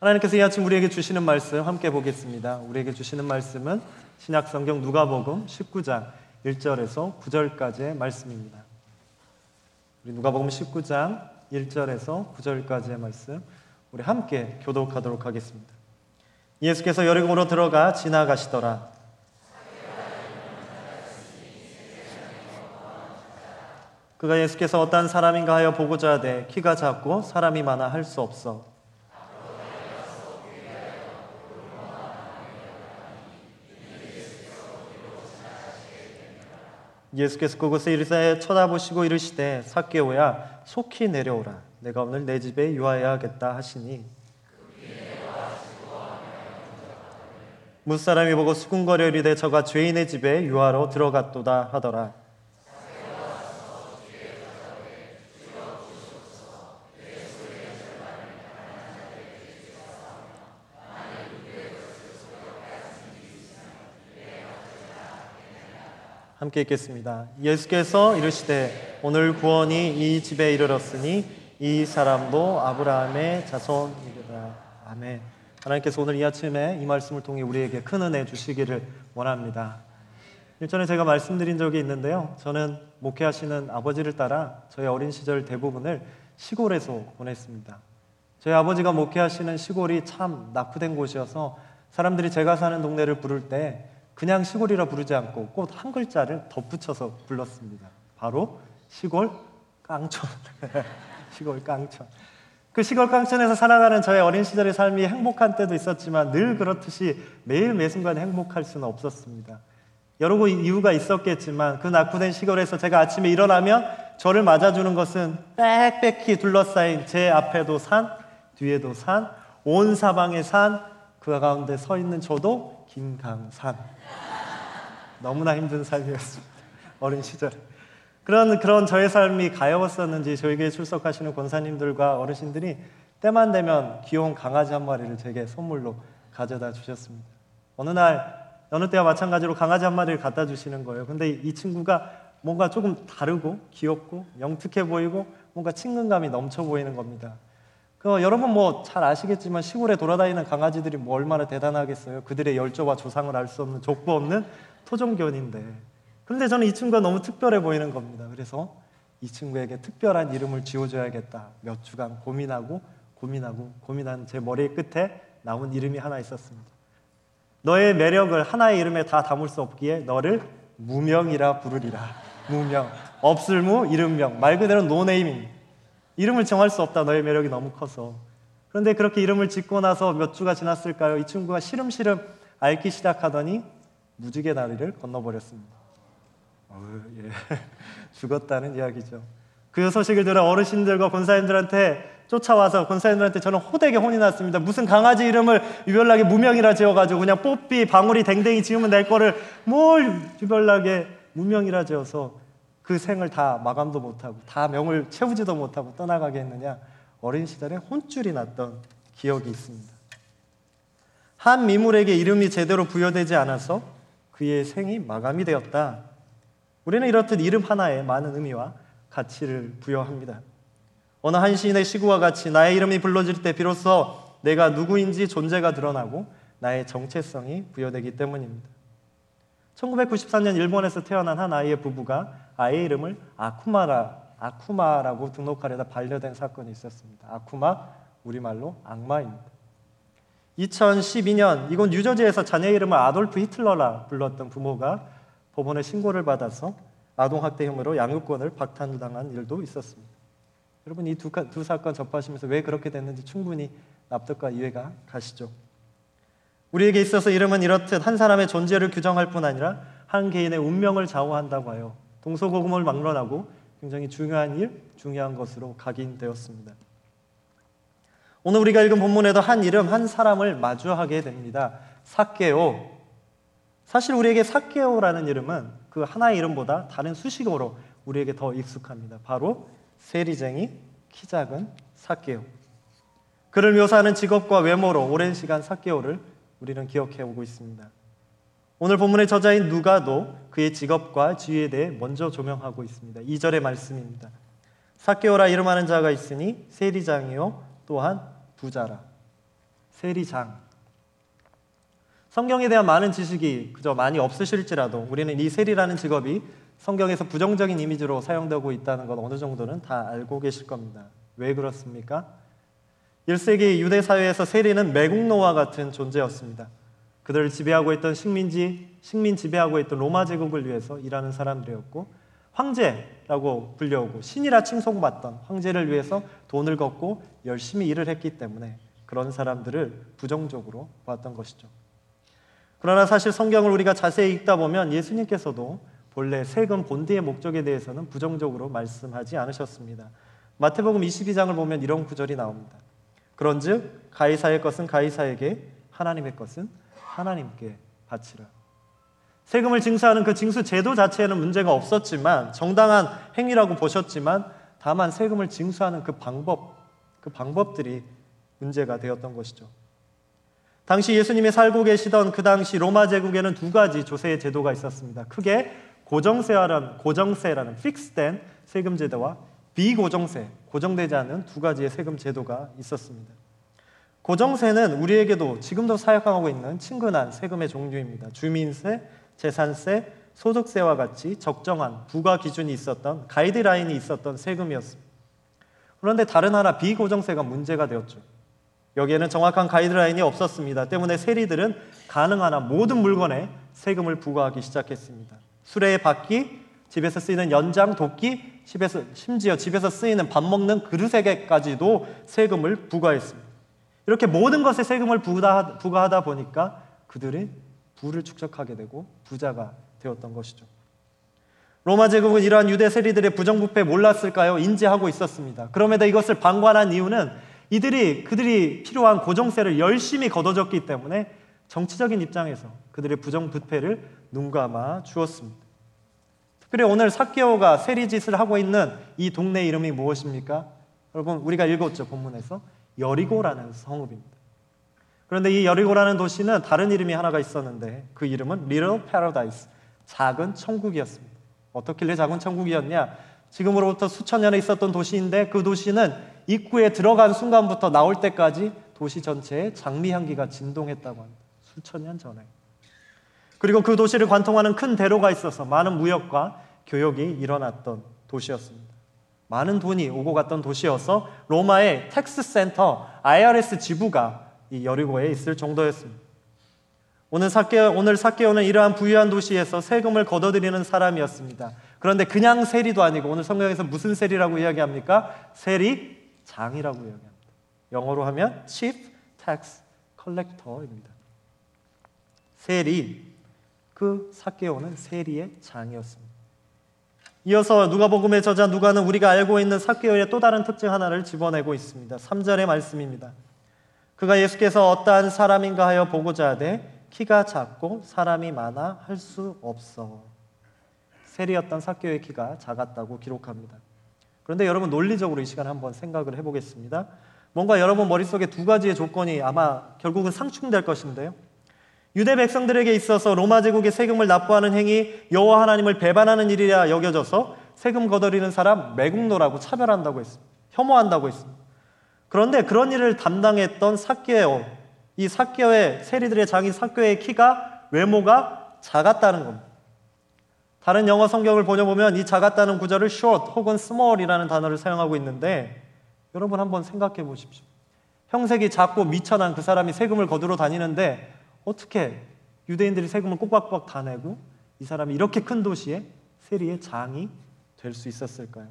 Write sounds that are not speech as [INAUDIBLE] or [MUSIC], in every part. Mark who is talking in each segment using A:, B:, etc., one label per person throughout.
A: 하나님께서 이 아침 우리에게 주시는 말씀 함께 보겠습니다. 우리에게 주시는 말씀은 신약 성경 누가복음 19장 1절에서 9절까지의 말씀입니다. 우리 누가복음 19장 1절에서 9절까지의 말씀 우리 함께 교독하도록 하겠습니다. 예수께서 여리고로 들어가 지나가시더라. 그가 예수께서 어떤 사람인가 하여 보고자 하되 키가 작고 사람이 많아 할 수 없어 예수께서 그곳에 이르사 쳐다보시고 이르시되 삭개오야 속히 내려오라. 내가 오늘 내 집에 유하여야겠다 하시니. 무사람이 보고 수군거려 이르되 저가 죄인의 집에 유하러 들어갔도다 하더라 함께 읽겠습니다. 예수께서 이르시되 오늘 구원이 이 집에 이르렀으니 이 사람도 아브라함의 자손이라. 아멘. 하나님께서 오늘 이 아침에 이 말씀을 통해 우리에게 큰 은혜 주시기를 원합니다. 일전에 제가 말씀드린 적이 있는데요. 저는 목회하시는 아버지를 따라 저희 어린 시절 대부분을 시골에서 보냈습니다. 저희 아버지가 목회하시는 시골이 참 낙후된 곳이어서 사람들이 제가 사는 동네를 부를 때 그냥 시골이라 부르지 않고 꼭한 글자를 덧붙여서 불렀습니다. 바로 시골 깡촌. [LAUGHS] 시골 깡촌. 그 시골 깡촌에서 살아가는 저의 어린 시절의 삶이 행복한 때도 있었지만 늘 그렇듯이 매일 매 순간 행복할 수는 없었습니다. 여러 이유가 있었겠지만 그 낙후된 시골에서 제가 아침에 일어나면 저를 맞아주는 것은 빽빽히 둘러싸인 제 앞에도 산, 뒤에도 산, 온 사방의 산, 그 가운데 서 있는 저도 김강산. 너무나 힘든 삶이었습니다. 어린 시절. 그런 그런 저의 삶이 가여웠었는지 저에게 출석하시는 권사님들과 어르신들이 때만 되면 귀여운 강아지 한 마리를 제게 선물로 가져다 주셨습니다. 어느 날 어느 때와 마찬가지로 강아지 한 마리를 갖다 주시는 거예요. 근데 이 친구가 뭔가 조금 다르고 귀엽고 영특해 보이고 뭔가 친근감이 넘쳐 보이는 겁니다. 그 여러분 뭐 잘 아시겠지만 시골에 돌아다니는 강아지들이 뭐 얼마나 대단하겠어요. 그들의 열조와 조상을 알 수 없는 족보 없는 토종견인데. 그런데 저는 이 친구가 너무 특별해 보이는 겁니다. 그래서 이 친구에게 특별한 이름을 지어줘야겠다. 몇 주간 고민하고 고민하고 고민한 제 머리 끝에 나온 이름이 하나 있었습니다. 너의 매력을 하나의 이름에 다 담을 수 없기에 너를 무명이라 부르리라. 무명. 없을 무 이름명. 말 그대로 노네임입니다. 이름을 정할 수 없다. 너의 매력이 너무 커서. 그런데 그렇게 이름을 짓고 나서 몇 주가 지났을까요? 이 친구가 시름시름 앓기 시작하더니 무지개 다리를 건너버렸습니다. 어, 예. [LAUGHS] 죽었다는 이야기죠. 그 소식을 들어 어르신들과 권사님들한테 쫓아와서 권사님들한테 저는 호되게 혼이 났습니다. 무슨 강아지 이름을 유별나게 무명이라 지어가지고 그냥 뽀삐, 방울이, 댕댕이 지으면 될 거를 뭘 유별나게 무명이라 지어서 그 생을 다 마감도 못하고 다 명을 채우지도 못하고 떠나가게 했느냐 어린 시절에 혼쭐이 났던 기억이 있습니다. 한 미물에게 이름이 제대로 부여되지 않아서 그의 생이 마감이 되었다. 우리는 이렇듯 이름 하나에 많은 의미와 가치를 부여합니다. 어느 한 시인의 시구와 같이 나의 이름이 불러질 때 비로소 내가 누구인지 존재가 드러나고 나의 정체성이 부여되기 때문입니다. 1993년 일본에서 태어난 한 아이의 부부가 아이의 이름을 아쿠마라, 아쿠마라고 등록하려다 반려된 사건이 있었습니다. 아쿠마, 우리말로 악마입니다. 2012년 이곳 뉴저지에서 자녀의 이름을 아돌프 히틀러라 불렀던 부모가 법원에 신고를 받아서 아동학대 혐의로 양육권을 박탈당한 일도 있었습니다. 여러분 이 두 두 사건 접하시면서 왜 그렇게 됐는지 충분히 납득과 이해가 가시죠. 우리에게 있어서 이름은 이렇듯 한 사람의 존재를 규정할 뿐 아니라 한 개인의 운명을 좌우한다고 하여 동서고금을 막론하고 굉장히 중요한 일, 중요한 것으로 각인되었습니다. 오늘 우리가 읽은 본문에도 한 이름, 한 사람을 마주하게 됩니다. 사케오. 사실 우리에게 사케오라는 이름은 그 하나의 이름보다 다른 수식어로 우리에게 더 익숙합니다. 바로 세리쟁이, 키 작은 사케오. 그를 묘사하는 직업과 외모로 오랜 시간 사케오를 우리는 기억해 오고 있습니다. 오늘 본문의 저자인 누가도 그의 직업과 지위에 대해 먼저 조명하고 있습니다. 2절의 말씀입니다. 사케오라 이름하는 자가 있으니 세리장이요 또한 부자라. 세리장. 성경에 대한 많은 지식이 그저 많이 없으실지라도 우리는 이 세리라는 직업이 성경에서 부정적인 이미지로 사용되고 있다는 것 어느 정도는 다 알고 계실 겁니다. 왜 그렇습니까? 1세기 유대 사회에서 세리는 매국노와 같은 존재였습니다. 그들을 지배하고 있던 식민지, 식민 지배하고 있던 로마 제국을 위해서 일하는 사람들이었고 황제라고 불려오고 신이라 칭송받던 황제를 위해서 돈을 걷고 열심히 일을 했기 때문에 그런 사람들을 부정적으로 보았던 것이죠. 그러나 사실 성경을 우리가 자세히 읽다 보면 예수님께서도 본래 세금 본디의 목적에 대해서는 부정적으로 말씀하지 않으셨습니다. 마태복음 22장을 보면 이런 구절이 나옵니다. 그런즉 가이사의 것은 가이사에게 하나님의 것은 하나님께 바치라. 세금을 징수하는 그 징수 제도 자체에는 문제가 없었지만 정당한 행위라고 보셨지만 다만 세금을 징수하는 그 방법, 그 방법들이 문제가 되었던 것이죠. 당시 예수님이 살고 계시던 그 당시 로마 제국에는 두 가지 조세의 제도가 있었습니다. 크게 고정세라는 고정세라는 픽스된 세금 제도와 비고정세, 고정되지 않은 두 가지의 세금 제도가 있었습니다. 고정세는 우리에게도 지금도 사용하고 있는 친근한 세금의 종류입니다. 주민세, 재산세, 소득세와 같이 적정한 부과 기준이 있었던 가이드라인이 있었던 세금이었습니다. 그런데 다른 하나 비고정세가 문제가 되었죠. 여기에는 정확한 가이드라인이 없었습니다. 때문에 세리들은 가능한 한 모든 물건에 세금을 부과하기 시작했습니다. 수레의 바퀴, 집에서 쓰이는 연장, 도끼, 집에서 심지어 집에서 쓰이는 밥 먹는 그릇에게까지도 세금을 부과했습니다. 이렇게 모든 것에 세금을 부과하다 보니까 그들이 부를 축적하게 되고 부자가 되었던 것이죠. 로마 제국은 이러한 유대 세리들의 부정부패 몰랐을까요? 인지하고 있었습니다. 그럼에도 이것을 방관한 이유는 이들이 그들이 필요한 고정세를 열심히 걷어줬기 때문에 정치적인 입장에서 그들의 부정부패를 눈감아 주었습니다. 특별히 오늘 사케오가 세리짓을 하고 있는 이 동네 이름이 무엇입니까? 여러분 우리가 읽었죠 본문에서 여리고라는 성읍입니다. 그런데 이 여리고라는 도시는 다른 이름이 하나가 있었는데 그 이름은 Little Paradise, 작은 천국이었습니다. 어떻길래 작은 천국이었냐? 지금으로부터 수천 년에 있었던 도시인데 그 도시는 입구에 들어간 순간부터 나올 때까지 도시 전체에 장미 향기가 진동했다고 합니다. 수천 년 전에. 그리고 그 도시를 관통하는 큰 대로가 있어서 많은 무역과 교역이 일어났던 도시였습니다. 많은 돈이 오고 갔던 도시여서 로마의 tax 센터 IRS 지부가 이 여리고에 있을 정도였습니다. 오늘 사케 오늘 사케오는 이러한 부유한 도시에서 세금을 걷어들이는 사람이었습니다. 그런데 그냥 세리도 아니고 오늘 성경에서 무슨 세리라고 이야기합니까? 세리장이라고 이야기합니다. 영어로 하면 Chief Tax Collector입니다. 세리 그 사케오는 세리의 장이었습니다. 이어서 누가복음의 저자 누가는 우리가 알고 있는 사케오의 또 다른 특징 하나를 집어내고 있습니다. 3절의 말씀입니다. 그가 예수께서 어떠한 사람인가 하여 보고자 하되 키가 작고 사람이 많아 할 수 없어. 세리였던 사케오의 키가 작았다고 기록합니다. 그런데 여러분 논리적으로 이 시간에 한번 생각을 해보겠습니다. 뭔가 여러분 머릿속에 두 가지의 조건이 아마 결국은 상충될 것인데요. 유대 백성들에게 있어서 로마 제국의 세금을 납부하는 행위 여호와 하나님을 배반하는 일이라 여겨져서 세금 거둬리는 사람 매국노라고 차별한다고 했습니다. 혐오한다고 했습니다. 그런데 그런 일을 담당했던 사케오, 이 사케오의 세리들의 장인 사케오의 키가 외모가 작았다는 겁니다. 다른 영어 성경을 보려보면 이 작았다는 구절을 short 혹은 small이라는 단어를 사용하고 있는데 여러분 한번 생각해 보십시오. 형색이 작고 미천한 그 사람이 세금을 거두러 다니는데 어떻게 유대인들이 세금을 꼬박꼬박 다 내고 이 사람이 이렇게 큰 도시에 세리의 장이 될 수 있었을까요?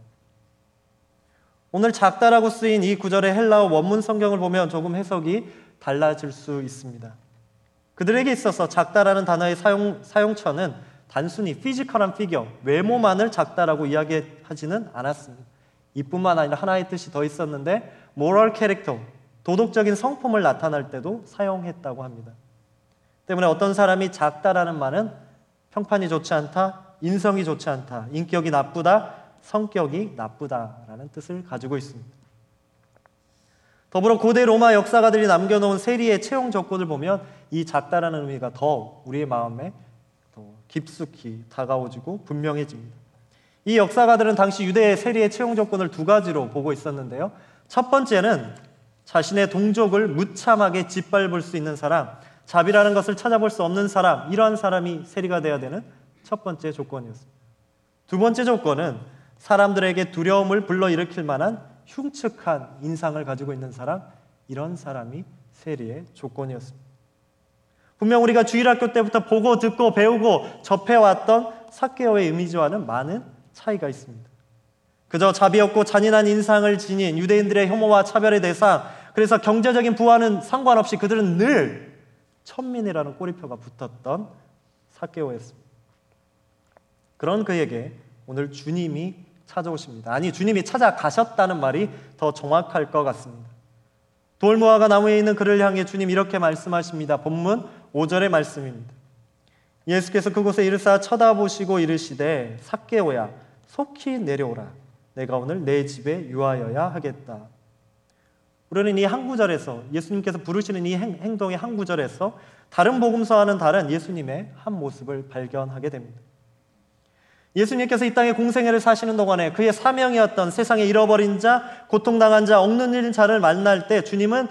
A: 오늘 작다라고 쓰인 이 구절의 헬라어 원문 성경을 보면 조금 해석이 달라질 수 있습니다. 그들에게 있어서 작다라는 단어의 사용, 사용처는 단순히 physical한 figure, 외모만을 작다라고 이야기하지는 않았습니다. 이뿐만 아니라 하나의 뜻이 더 있었는데 moral character, 도덕적인 성품을 나타낼 때도 사용했다고 합니다. 때문에 어떤 사람이 작다라는 말은 평판이 좋지 않다, 인성이 좋지 않다, 인격이 나쁘다, 성격이 나쁘다라는 뜻을 가지고 있습니다. 더불어 고대 로마 역사가들이 남겨놓은 세리의 채용 조건을 보면 이 작다라는 의미가 더 우리의 마음에 더 깊숙이 다가오지고 분명해집니다. 이 역사가들은 당시 유대의 세리의 채용 조건을 두 가지로 보고 있었는데요. 첫 번째는 자신의 동족을 무참하게 짓밟을 수 있는 사람, 자비라는 것을 찾아볼 수 없는 사람, 이러한 사람이 세리가 되어야 되는 첫 번째 조건이었습니다. 두 번째 조건은 사람들에게 두려움을 불러일으킬 만한 흉측한 인상을 가지고 있는 사람, 이런 사람이 세리의 조건이었습니다. 분명 우리가 주일학교 때부터 보고 듣고 배우고 접해왔던 사케오의 이미지와는 많은 차이가 있습니다. 그저 자비 없고 잔인한 인상을 지닌 유대인들의 혐오와 차별의 대상, 그래서 경제적인 부와는 상관없이 그들은 늘 천민이라는 꼬리표가 붙었던 사케오였습니다. 그런 그에게 오늘 주님이 찾아오십니다. 아니, 주님이 찾아가셨다는 말이 더 정확할 것 같습니다. 돌무화가 나무에 있는 그를 향해 주님 이렇게 말씀하십니다. 본문 5절의 말씀입니다. 예수께서 그곳에 이르사 쳐다보시고 이르시되 삭개오야 속히 내려오라 내가 오늘 내 집에 유하여야 하겠다. 우리는 이 한 구절에서 예수님께서 부르시는 이 행, 동의 한 구절에서 다른 복음서와는 다른 예수님의 한 모습을 발견하게 됩니다. 예수님께서 이 땅에 공생애를 사시는 동안에 그의 사명이었던 세상에 잃어버린 자, 고통당한 자, 억눌린 자를 만날 때 주님은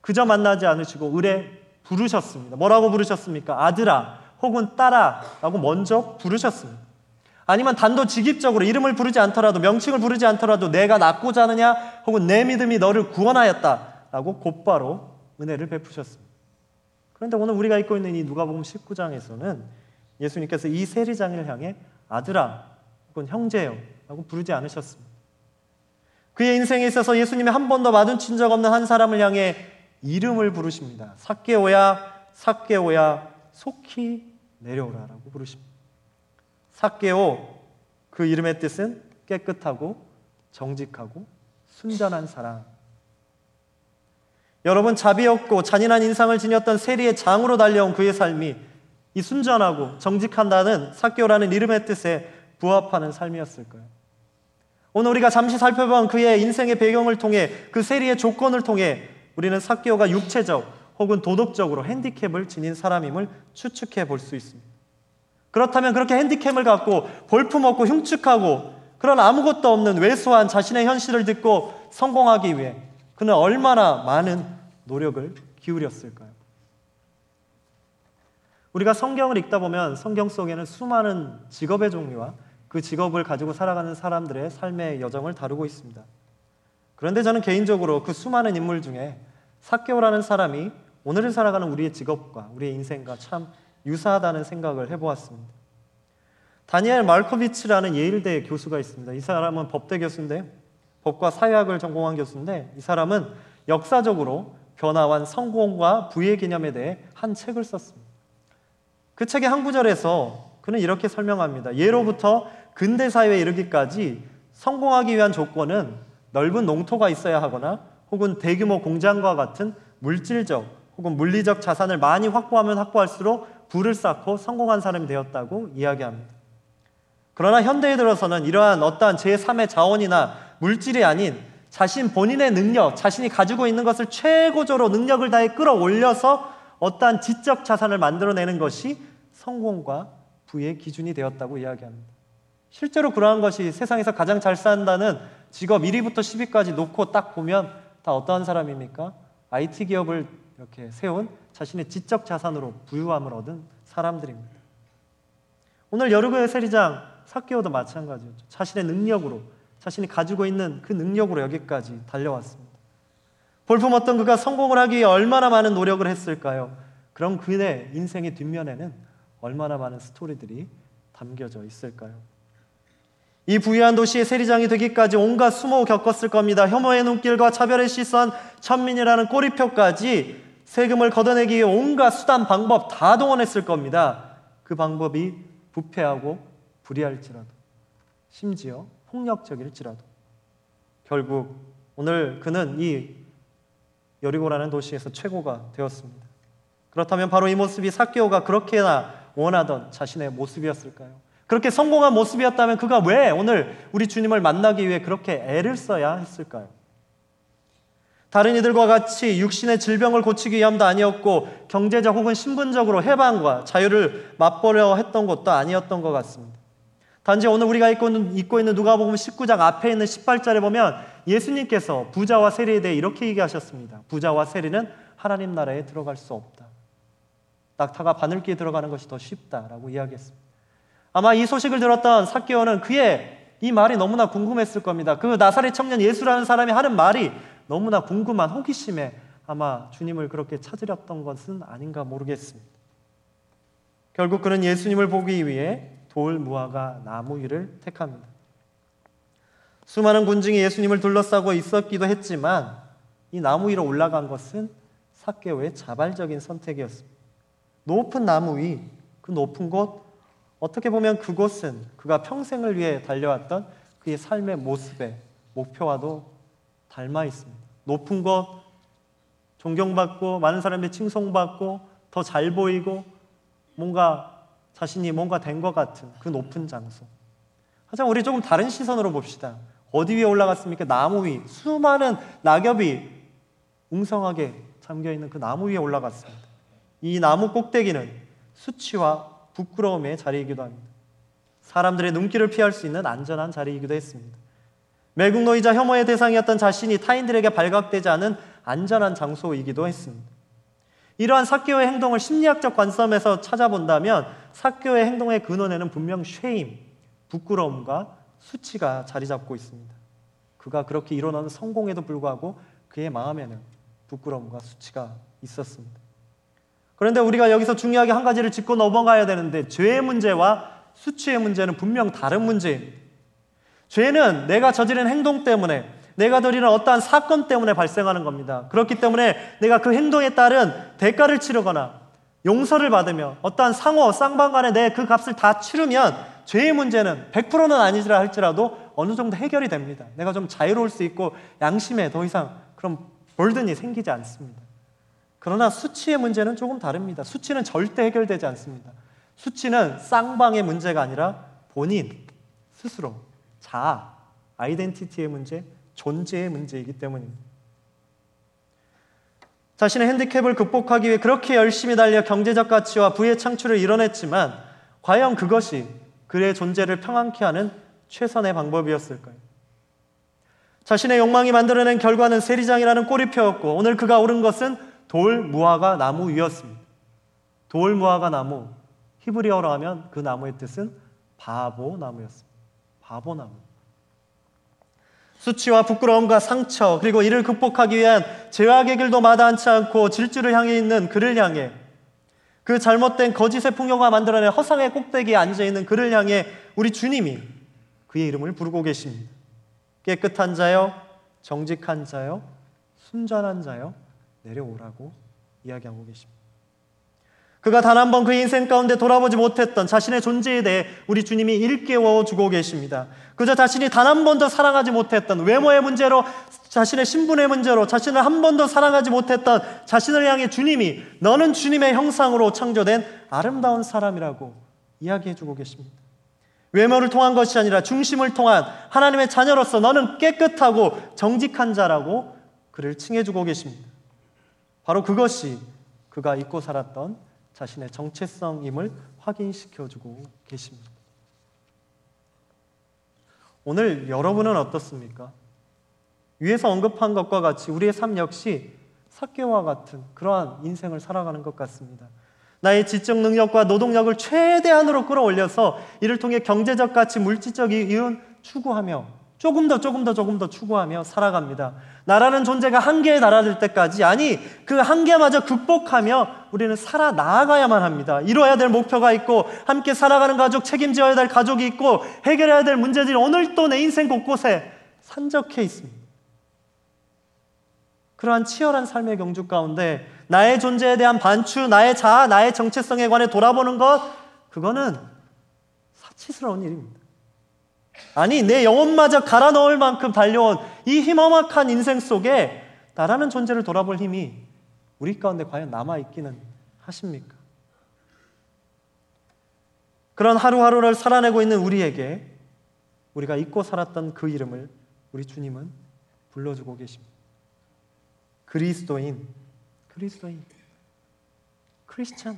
A: 그저 만나지 않으시고 을에 부르셨습니다. 뭐라고 부르셨습니까? 아들아 혹은 딸아라고 먼저 부르셨습니다. 아니면 단도직입적으로 이름을 부르지 않더라도 명칭을 부르지 않더라도 내가 낳고자 하느냐 혹은 내 믿음이 너를 구원하였다라고 곧바로 은혜를 베푸셨습니다. 그런데 오늘 우리가 읽고 있는 이 누가복음 19장에서는 예수님께서 이 세리장을 향해 아들아 혹은 형제요 라고 부르지 않으셨습니다. 그의 인생에 있어서 예수님이 한 번도 마주친 적 없는 한 사람을 향해 이름을 부르십니다. 삭개오야 삭개오야 속히 내려오라라고 부르십니다. 삭개오 그 이름의 뜻은 깨끗하고 정직하고 순전한 사람. 여러분 자비 없고 잔인한 인상을 지녔던 세리의 장으로 달려온 그의 삶이 이 순전하고 정직한다는 사교라는 이름의 뜻에 부합하는 삶이었을까요? 오늘 우리가 잠시 살펴본 그의 인생의 배경을 통해 그 세리의 조건을 통해 우리는 사교가 육체적 혹은 도덕적으로 핸디캡을 지닌 사람임을 추측해 볼 수 있습니다. 그렇다면 그렇게 핸디캡을 갖고 볼품없고 흉측하고 그런 아무것도 없는 왜소한 자신의 현실을 듣고 성공하기 위해 그는 얼마나 많은 노력을 기울였을까요? 우리가 성경을 읽다 보면 성경 속에는 수많은 직업의 종류와 그 직업을 가지고 살아가는 사람들의 삶의 여정을 다루고 있습니다. 그런데 저는 개인적으로 그 수많은 인물 중에 사케오라는 사람이 오늘을 살아가는 우리의 직업과 우리의 인생과 참 유사하다는 생각을 해보았습니다. 다니엘 말코비치라는 예일대 교수가 있습니다. 이 사람은 법대 교수인데 법과 사회학을 전공한 교수인데 이 사람은 역사적으로 변화한 성공과 부의 개념에 대해 한 책을 썼습니다. 그 책의 한 구절에서 그는 이렇게 설명합니다. 예로부터 근대 사회에 이르기까지 성공하기 위한 조건은 넓은 농토가 있어야 하거나 혹은 대규모 공장과 같은 물질적 혹은 물리적 자산을 많이 확보하면 확보할수록 부를 쌓고 성공한 사람이 되었다고 이야기합니다. 그러나 현대에 들어서는 이러한 어떠한 제3의 자원이나 물질이 아닌 자신 본인의 능력, 자신이 가지고 있는 것을 최고조로 능력을 다해 끌어올려서 어떠한 지적 자산을 만들어내는 것이 성공과 부의 기준이 되었다고 이야기합니다. 실제로 그러한 것이 세상에서 가장 잘 산다는 직업 1위부터 10위까지 놓고 딱 보면 다 어떠한 사람입니까? IT 기업을 이렇게 세운 자신의 지적 자산으로 부유함을 얻은 사람들입니다. 오늘 여르고의 세리장 사케오도 마찬가지였죠. 자신의 능력으로 자신이 가지고 있는 그 능력으로 여기까지 달려왔습니다. 볼품없던 그가 성공을 하기 위해 얼마나 많은 노력을 했을까요? 그럼 그의 인생의 뒷면에는 얼마나 많은 스토리들이 담겨져 있을까요? 이 부유한 도시의 세리장이 되기까지 온갖 수모 겪었을 겁니다. 혐오의 눈길과 차별의 시선, 천민이라는 꼬리표까지 세금을 걷어내기 위해 온갖 수단, 방법 다 동원했을 겁니다. 그 방법이 부패하고 불의할지라도, 심지어 폭력적일지라도. 결국 오늘 그는 이 여리고라는 도시에서 최고가 되었습니다. 그렇다면 바로 이 모습이 사케오가 그렇게나 원하던 자신의 모습이었을까요? 그렇게 성공한 모습이었다면 그가 왜 오늘 우리 주님을 만나기 위해 그렇게 애를 써야 했을까요? 다른 이들과 같이 육신의 질병을 고치기 위함도 아니었고 경제적 혹은 신분적으로 해방과 자유를 맛보려 했던 것도 아니었던 것 같습니다. 단지 오늘 우리가 읽고 있는, 읽고 있는 누가복음 19장 앞에 있는 18절에 보면 예수님께서 부자와 세리에 대해 이렇게 얘기하셨습니다. 부자와 세리는 하나님 나라에 들어갈 수 없다. 낙타가 바늘기에 들어가는 것이 더 쉽다라고 이야기했습니다. 아마 이 소식을 들었던 사개오는 그의 이 말이 너무나 궁금했을 겁니다. 그 나사렛 청년 예수라는 사람이 하는 말이 너무나 궁금한 호기심에 아마 주님을 그렇게 찾으렸던 것은 아닌가 모르겠습니다. 결국 그는 예수님을 보기 위해 돌 무화과 나무 위를 택합니다. 수많은 군중이 예수님을 둘러싸고 있었기도 했지만 이 나무 위로 올라간 것은 사개오의 자발적인 선택이었습니다. 높은 나무 위, 그 높은 곳, 어떻게 보면 그곳은 그가 평생을 위해 달려왔던 그의 삶의 모습의 목표와도 닮아 있습니다. 높은 곳, 존경받고 많은 사람들이 칭송받고 더 잘 보이고 뭔가 자신이 뭔가 된 것 같은 그 높은 장소. 하지만 우리 조금 다른 시선으로 봅시다. 어디 위에 올라갔습니까? 나무 위. 수많은 낙엽이 웅성하게 잠겨 있는 그 나무 위에 올라갔습니다. 이 나무 꼭대기는 수치와 부끄러움의 자리이기도 합니다. 사람들의 눈길을 피할 수 있는 안전한 자리이기도 했습니다. 매국노이자 혐오의 대상이었던 자신이 타인들에게 발각되지 않은 안전한 장소이기도 했습니다. 이러한 사교의 행동을 심리학적 관점에서 찾아본다면 사교의 행동의 근원에는 분명 쉐임, 부끄러움과 수치가 자리 잡고 있습니다. 그가 그렇게 이뤄낸 성공에도 불구하고 그의 마음에는 부끄러움과 수치가 있었습니다. 그런데 우리가 여기서 중요하게 한 가지를 짚고 넘어가야 되는데 죄의 문제와 수치의 문제는 분명 다른 문제입니다. 죄는 내가 저지른 행동 때문에 내가 드리는 어떠한 사건 때문에 발생하는 겁니다. 그렇기 때문에 내가 그 행동에 따른 대가를 치르거나 용서를 받으며 어떠한 상호, 쌍방 간에 내 그 값을 다 치르면 죄의 문제는 100%는 아니라 할지라도 어느 정도 해결이 됩니다. 내가 좀 자유로울 수 있고 양심에 더 이상 그런 볼든이 생기지 않습니다. 그러나 수치의 문제는 조금 다릅니다. 수치는 절대 해결되지 않습니다. 수치는 쌍방의 문제가 아니라 본인, 스스로, 자아, 아이덴티티의 문제, 존재의 문제이기 때문입니다. 자신의 핸디캡을 극복하기 위해 그렇게 열심히 달려 경제적 가치와 부의 창출을 이뤄냈지만 과연 그것이 그의 존재를 평안케 하는 최선의 방법이었을까요? 자신의 욕망이 만들어낸 결과는 세리장이라는 꼬리표였고 오늘 그가 오른 것은 돌 무화과 나무 위였습니다. 돌 무화과 나무 히브리어로 하면 그 나무의 뜻은 바보 나무였습니다. 바보 나무. 수치와 부끄러움과 상처 그리고 이를 극복하기 위한 죄악의 길도 마다않지 않고 질주를 향해 있는 그를 향해 그 잘못된 거짓의 풍요가 만들어낸 허상의 꼭대기에 앉아 있는 그를 향해 우리 주님이 그의 이름을 부르고 계십니다. 깨끗한 자요, 정직한 자요, 순전한 자요, 내려오라고 이야기하고 계십니다. 그가 단 한 번 그 인생 가운데 돌아보지 못했던 자신의 존재에 대해 우리 주님이 일깨워 주고 계십니다. 그저 자신이 단 한 번도 사랑하지 못했던 외모의 문제로 자신의 신분의 문제로 자신을 한 번도 사랑하지 못했던 자신을 향해 주님이 너는 주님의 형상으로 창조된 아름다운 사람이라고 이야기해 주고 계십니다. 외모를 통한 것이 아니라 중심을 통한 하나님의 자녀로서 너는 깨끗하고 정직한 자라고 그를 칭해 주고 계십니다. 바로 그것이 그가 잊고 살았던 자신의 정체성임을 확인시켜 주고 계십니다. 오늘 여러분은 어떻습니까? 위에서 언급한 것과 같이 우리의 삶 역시 사개와 같은 그러한 인생을 살아가는 것 같습니다. 나의 지적 능력과 노동력을 최대한으로 끌어올려서 이를 통해 경제적 가치, 물질적 이윤 추구하며 조금 더 조금 더 조금 더 추구하며 살아갑니다. 나라는 존재가 한계에 달아들 때까지 아니 그 한계마저 극복하며 우리는 살아 나아가야만 합니다. 이루어야 될 목표가 있고 함께 살아가는 가족 책임져야 될 가족이 있고 해결해야 될 문제들이 오늘도 내 인생 곳곳에 산적해 있습니다. 그러한 치열한 삶의 경주 가운데 나의 존재에 대한 반추, 나의 자아, 나의 정체성에 관해 돌아보는 것 그거는 사치스러운 일입니다. 아니, 내 영혼마저 갈아 넣을 만큼 달려온 이 희망막한 인생 속에 나라는 존재를 돌아볼 힘이 우리 가운데 과연 남아있기는 하십니까? 그런 하루하루를 살아내고 있는 우리에게 우리가 잊고 살았던 그 이름을 우리 주님은 불러주고 계십니다. 그리스도인, 그리스도인, 크리스찬.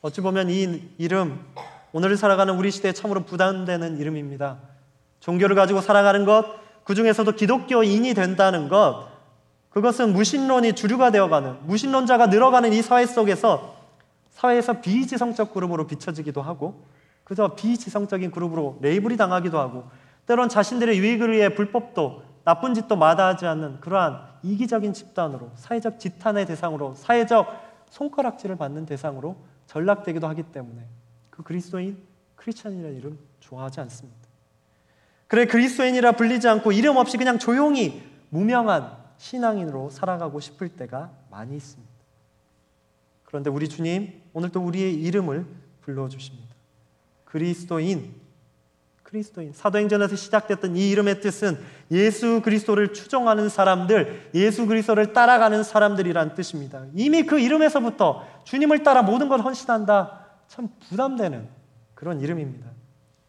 A: 어찌 보면 이 이름, 오늘을 살아가는 우리 시대에 참으로 부담되는 이름입니다. 종교를 가지고 살아가는 것, 그 중에서도 기독교인이 된다는 것, 그것은 무신론이 주류가 되어가는, 무신론자가 늘어가는 이 사회 속에서 사회에서 비지성적 그룹으로 비춰지기도 하고, 그저 비지성적인 그룹으로 레이블이 당하기도 하고, 때론 자신들의 유익을 위해 불법도 나쁜 짓도 마다하지 않는 그러한 이기적인 집단으로 사회적 지탄의 대상으로 사회적 손가락질을 받는 대상으로 전락되기도 하기 때문에 그 그리스도인 크리스천이라는 이름 좋아하지 않습니다. 그래 그리스도인이라 불리지 않고 이름 없이 그냥 조용히 무명한 신앙인으로 살아가고 싶을 때가 많이 있습니다. 그런데 우리 주님 오늘도 우리의 이름을 불러 주십니다. 그리스도인 그리스도인 사도행전에서 시작됐던 이 이름의 뜻은 예수 그리스도를 추종하는 사람들, 예수 그리스도를 따라가는 사람들이란 뜻입니다. 이미 그 이름에서부터 주님을 따라 모든 걸 헌신한다. 참 부담되는 그런 이름입니다.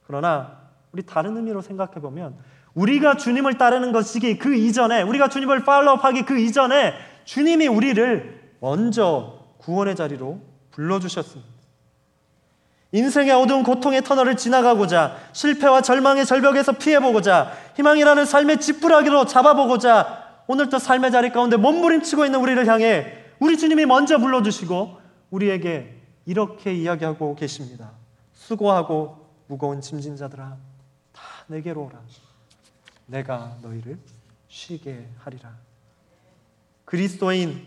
A: 그러나 우리 다른 의미로 생각해 보면 우리가 주님을 따르는 것이기 그 이전에 우리가 주님을 팔로우하기 그 이전에 주님이 우리를 먼저 구원의 자리로 불러 주셨습니다. 인생의 어두운 고통의 터널을 지나가고자 실패와 절망의 절벽에서 피해보고자 희망이라는 삶의 지푸라기로 잡아보고자 오늘도 삶의 자리 가운데 몸부림치고 있는 우리를 향해 우리 주님이 먼저 불러주시고 우리에게 이렇게 이야기하고 계십니다. 수고하고 무거운 짐진 자들아 다 내게로 오라. 내가 너희를 쉬게 하리라. 그리스도인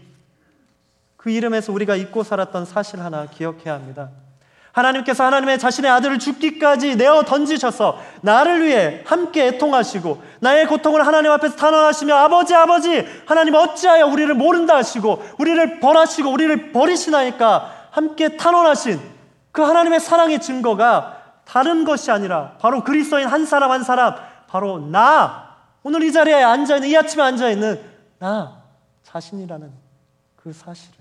A: 그 이름에서 우리가 잊고 살았던 사실 하나 기억해야 합니다. 하나님께서 하나님의 자신의 아들을 죽기까지 내어 던지셔서 나를 위해 함께 애통하시고 나의 고통을 하나님 앞에서 탄원하시며 아버지 아버지 하나님 어찌하여 우리를 모른다 하시고 우리를 벌하시고 우리를 버리시나이까 함께 탄원하신 그 하나님의 사랑의 증거가 다른 것이 아니라 바로 그리스도인 한 사람 한 사람 바로 나 오늘 이 자리에 앉아 있는 이 아침에 앉아 있는 나 자신이라는 그 사실을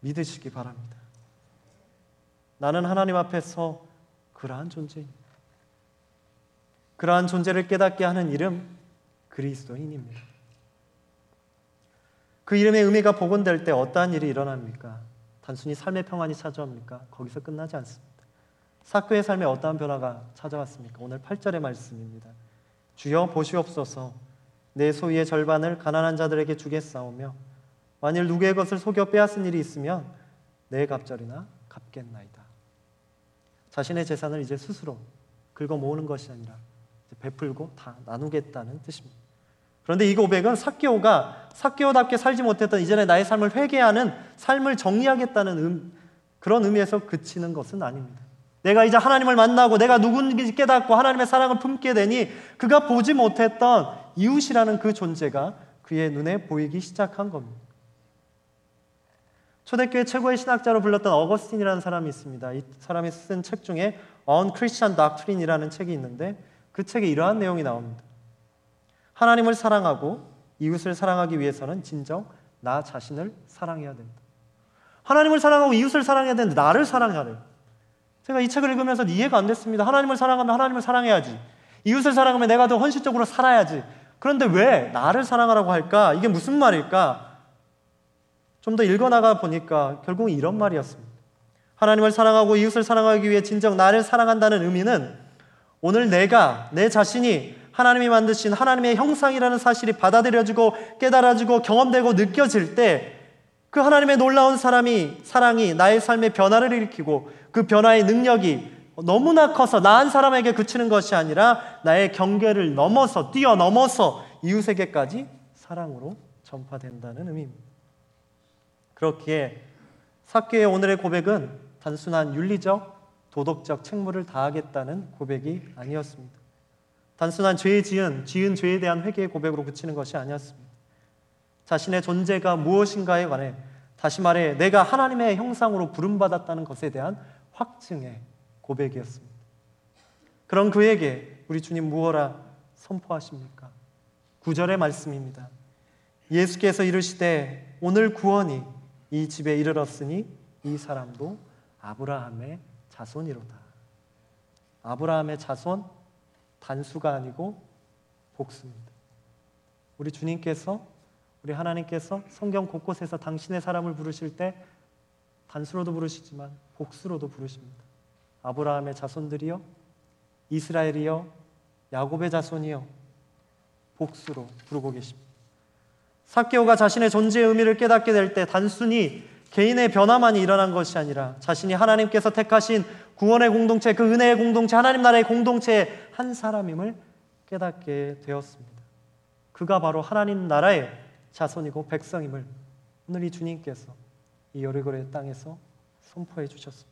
A: 믿으시기 바랍니다. 나는 하나님 앞에서 그러한 존재입니다. 그러한 존재를 깨닫게 하는 이름 그리스도인입니다. 그 이름의 의미가 복원될 때 어떠한 일이 일어납니까? 단순히 삶의 평안이 찾아옵니까? 거기서 끝나지 않습니다. 사크의 삶에 어떠한 변화가 찾아왔습니까? 오늘 8절의 말씀입니다. 주여 보시옵소서 내 소유의 절반을 가난한 자들에게 주겠사오며 만일 누구의 것을 속여 빼앗은 일이 있으면 내 갑절이나 갚겠나이다. 자신의 재산을 이제 스스로 긁어 모으는 것이 아니라 베풀고 다 나누겠다는 뜻입니다. 그런데 이 고백은 사케오가 사케오답게 살지 못했던 이전의 나의 삶을 회개하는 삶을 정리하겠다는 음, 그런 의미에서 그치는 것은 아닙니다. 내가 이제 하나님을 만나고 내가 누군지 깨닫고 하나님의 사랑을 품게 되니 그가 보지 못했던 이웃이라는 그 존재가 그의 눈에 보이기 시작한 겁니다. 초대교회 최고의 신학자로 불렸던 어거스틴이라는 사람이 있습니다. 이 사람이 쓴 책 중에 On Christian Doctrine이라는 책이 있는데 그 책에 이러한 내용이 나옵니다. 하나님을 사랑하고 이웃을 사랑하기 위해서는 진정 나 자신을 사랑해야 된다. 하나님을 사랑하고 이웃을 사랑해야 되는데 나를 사랑해야 돼요. 제가 이 책을 읽으면서 이해가 안 됐습니다. 하나님을 사랑하면 하나님을 사랑해야지. 이웃을 사랑하면 내가 더 헌신적으로 살아야지. 그런데 왜 나를 사랑하라고 할까? 이게 무슨 말일까? 좀 더 읽어나가 보니까 결국은 이런 말이었습니다. 하나님을 사랑하고 이웃을 사랑하기 위해 진정 나를 사랑한다는 의미는 오늘 내가, 내 자신이 하나님이 만드신 하나님의 형상이라는 사실이 받아들여지고 깨달아지고 경험되고 느껴질 때 그 하나님의 놀라운 사람이, 사랑이 나의 삶의 변화를 일으키고 그 변화의 능력이 너무나 커서 나한 사람에게 그치는 것이 아니라 나의 경계를 넘어서, 뛰어넘어서 이웃에게까지 사랑으로 전파된다는 의미입니다. 그렇기에 사케의 오늘의 고백은 단순한 윤리적, 도덕적 책무를 다하겠다는 고백이 아니었습니다. 단순한 죄 지은, 지은 죄에 대한 회개의 고백으로 그치는 것이 아니었습니다. 자신의 존재가 무엇인가에 관해 다시 말해 내가 하나님의 형상으로 부름받았다는 것에 대한 확증의 고백이었습니다. 그런 그에게 우리 주님 무엇라 선포하십니까? 구절의 말씀입니다. 예수께서 이르시되 오늘 구원이 이 집에 이르렀으니 이 사람도 아브라함의 자손이로다. 아브라함의 자손 단수가 아니고 복수입니다. 우리 주님께서 우리 하나님께서 성경 곳곳에서 당신의 사람을 부르실 때 단수로도 부르시지만 복수로도 부르십니다. 아브라함의 자손들이요, 이스라엘이요, 야곱의 자손이요. 복수로 부르고 계십니다. 사케오가 자신의 존재의 의미를 깨닫게 될 때 단순히 개인의 변화만이 일어난 것이 아니라 자신이 하나님께서 택하신 구원의 공동체, 그 은혜의 공동체, 하나님 나라의 공동체의 한 사람임을 깨닫게 되었습니다. 그가 바로 하나님 나라의 자손이고 백성임을 오늘 이 주님께서 이 여리고의 땅에서 선포해 주셨습니다.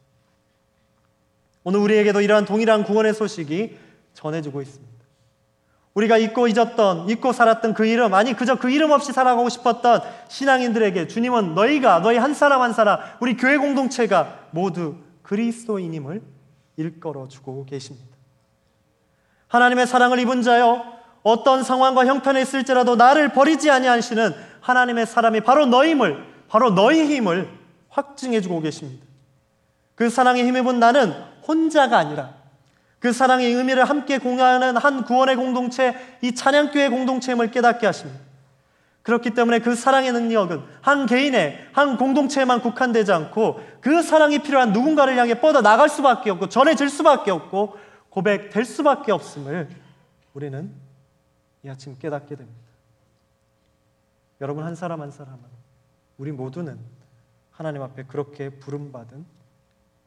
A: 오늘 우리에게도 이러한 동일한 구원의 소식이 전해지고 있습니다. 우리가 잊고 잊었던, 잊고 살았던 그 이름, 아니, 그저 그 이름 없이 살아가고 싶었던 신앙인들에게 주님은 너희가, 너희 한 사람 한 사람, 우리 교회 공동체가 모두 그리스도인임을 일컬어 주고 계십니다. 하나님의 사랑을 입은 자여, 어떤 상황과 형편에 있을지라도 나를 버리지 아니하시는 하나님의 사람이 바로 너임을, 바로 너희 힘을 확증해 주고 계십니다. 그 사랑에 힘입은 나는 혼자가 아니라 그 사랑의 의미를 함께 공유하는 한 구원의 공동체, 이 찬양교회 공동체임을 깨닫게 하십니다. 그렇기 때문에 그 사랑의 능력은 한 개인의, 한 공동체에만 국한되지 않고 그 사랑이 필요한 누군가를 향해 뻗어 나갈 수밖에 없고 전해질 수밖에 없고 고백될 수밖에 없음을 우리는 이 아침 깨닫게 됩니다. 여러분 한 사람 한 사람은 우리 모두는 하나님 앞에 그렇게 부름받은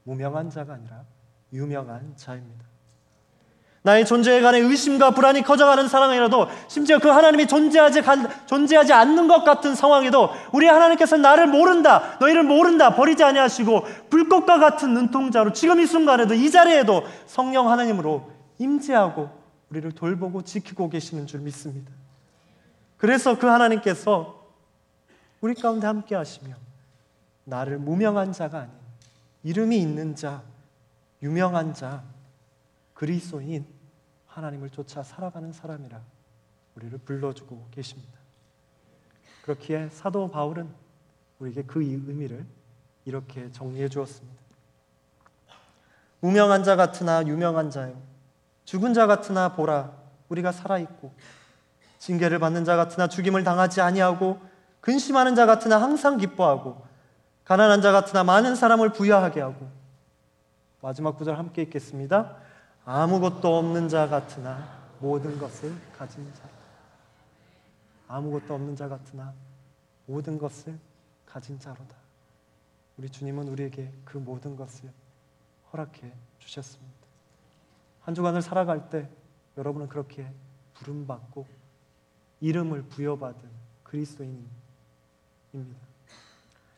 A: 무명한 자가 아니라 유명한 자입니다. 나의 존재에 관해 의심과 불안이 커져가는 상황이라도 심지어 그 하나님이 존재하지, 존재하지 않는 것 같은 상황에도 우리 하나님께서 나를 모른다, 너희를 모른다, 버리지 아니하시고 불꽃과 같은 눈동자로 지금 이 순간에도 이 자리에도 성령 하나님으로 임재하고 우리를 돌보고 지키고 계시는 줄 믿습니다. 그래서 그 하나님께서 우리 가운데 함께 하시며 나를 무명한 자가 아닌 이름이 있는 자, 유명한 자, 그리스도인 하나님을 쫓아 살아가는 사람이라 우리를 불러주고 계십니다. 그렇기에 사도 바울은 우리에게 그 의미를 이렇게 정리해 주었습니다. 무명한 자 같으나 유명한 자요. 죽은 자 같으나 보라 우리가 살아 있고 징계를 받는 자 같으나 죽임을 당하지 아니하고 근심하는 자 같으나 항상 기뻐하고 가난한 자 같으나 많은 사람을 부여하게 하고 마지막 구절 함께 읽겠습니다. 아무것도 없는 자 같으나 모든 것을 가진 자. 아무것도 없는 자 같으나 모든 것을 가진 자로다. 우리 주님은 우리에게 그 모든 것을 허락해 주셨습니다. 한 주간을 살아갈 때 여러분은 그렇게 부름받고 이름을 부여받은 그리스도인입니다.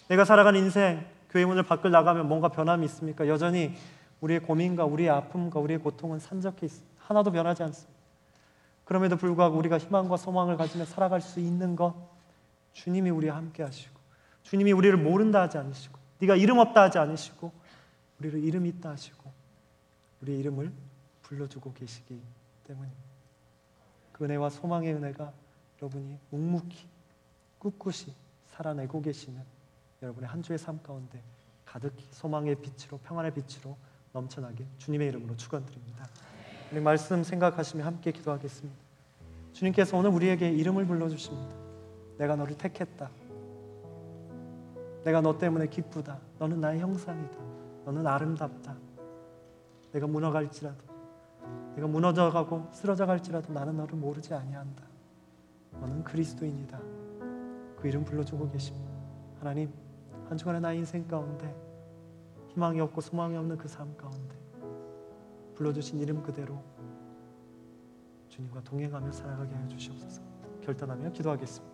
A: 내가 살아가는 인생, 교회 문을 밖을 나가면 뭔가 변함이 있습니까? 여전히 우리의 고민과 우리의 아픔과 우리의 고통은 산적해 있습니다. 하나도 변하지 않습니다. 그럼에도 불구하고 우리가 희망과 소망을 가지며 살아갈 수 있는 것 주님이 우리와 함께 하시고 주님이 우리를 모른다 하지 않으시고 네가 이름 없다 하지 않으시고 우리를 이름 있다 하시고 우리의 이름을 불러주고 계시기 때문입니다. 그 은혜와 소망의 은혜가 여러분이 묵묵히 꿋꿋이 살아내고 계시는 여러분의 한 주의 삶 가운데 가득히 소망의 빛으로 평안의 빛으로 넘쳐나게 주님의 이름으로 축원드립니다. 우리 말씀 생각하시며 함께 기도하겠습니다. 주님께서 오늘 우리에게 이름을 불러 주십니다. 내가 너를 택했다. 내가 너 때문에 기쁘다. 너는 나의 형상이다. 너는 아름답다. 내가 무너갈지라도 내가 무너져 가고 쓰러져 갈지라도 나는 너를 모르지 아니한다. 너는 그리스도인이다. 그 이름 불러주고 계십니다. 하나님, 한 주간의 나의 인생 가운데 희망이 없고 소망이 없는 그 삶 가운데 불러주신 이름 그대로 주님과 동행하며 살아가게 하여 주시옵소서. 결단하며 기도하겠습니다.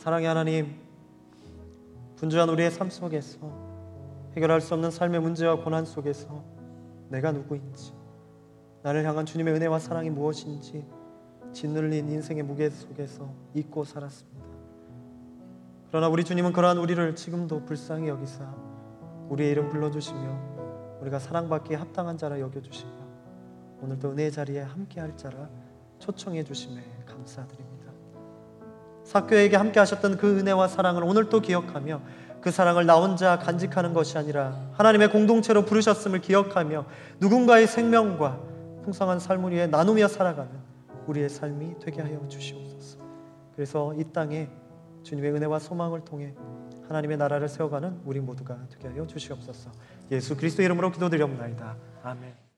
A: 사랑의 하나님, 분주한 우리의 삶 속에서 해결할 수 없는 삶의 문제와 고난 속에서 내가 누구인지, 나를 향한 주님의 은혜와 사랑이 무엇인지 짓눌린 인생의 무게 속에서 잊고 살았습니다. 그러나 우리 주님은 그러한 우리를 지금도 불쌍히 여기사 우리의 이름 불러주시며 우리가 사랑받기에 합당한 자라 여겨주시며 오늘도 은혜의 자리에 함께할 자라 초청해 주심에 감사드립니다. 사교에게 함께 하셨던 그 은혜와 사랑을 오늘 또 기억하며 그 사랑을 나 혼자 간직하는 것이 아니라 하나님의 공동체로 부르셨음을 기억하며 누군가의 생명과 풍성한 삶을 위해 나누며 살아가는 우리의 삶이 되게 하여 주시옵소서. 그래서 이 땅에 주님의 은혜와 소망을 통해 하나님의 나라를 세워가는 우리 모두가 되게 하여 주시옵소서. 예수 그리스도 이름으로 기도드리옵나이다. 아멘.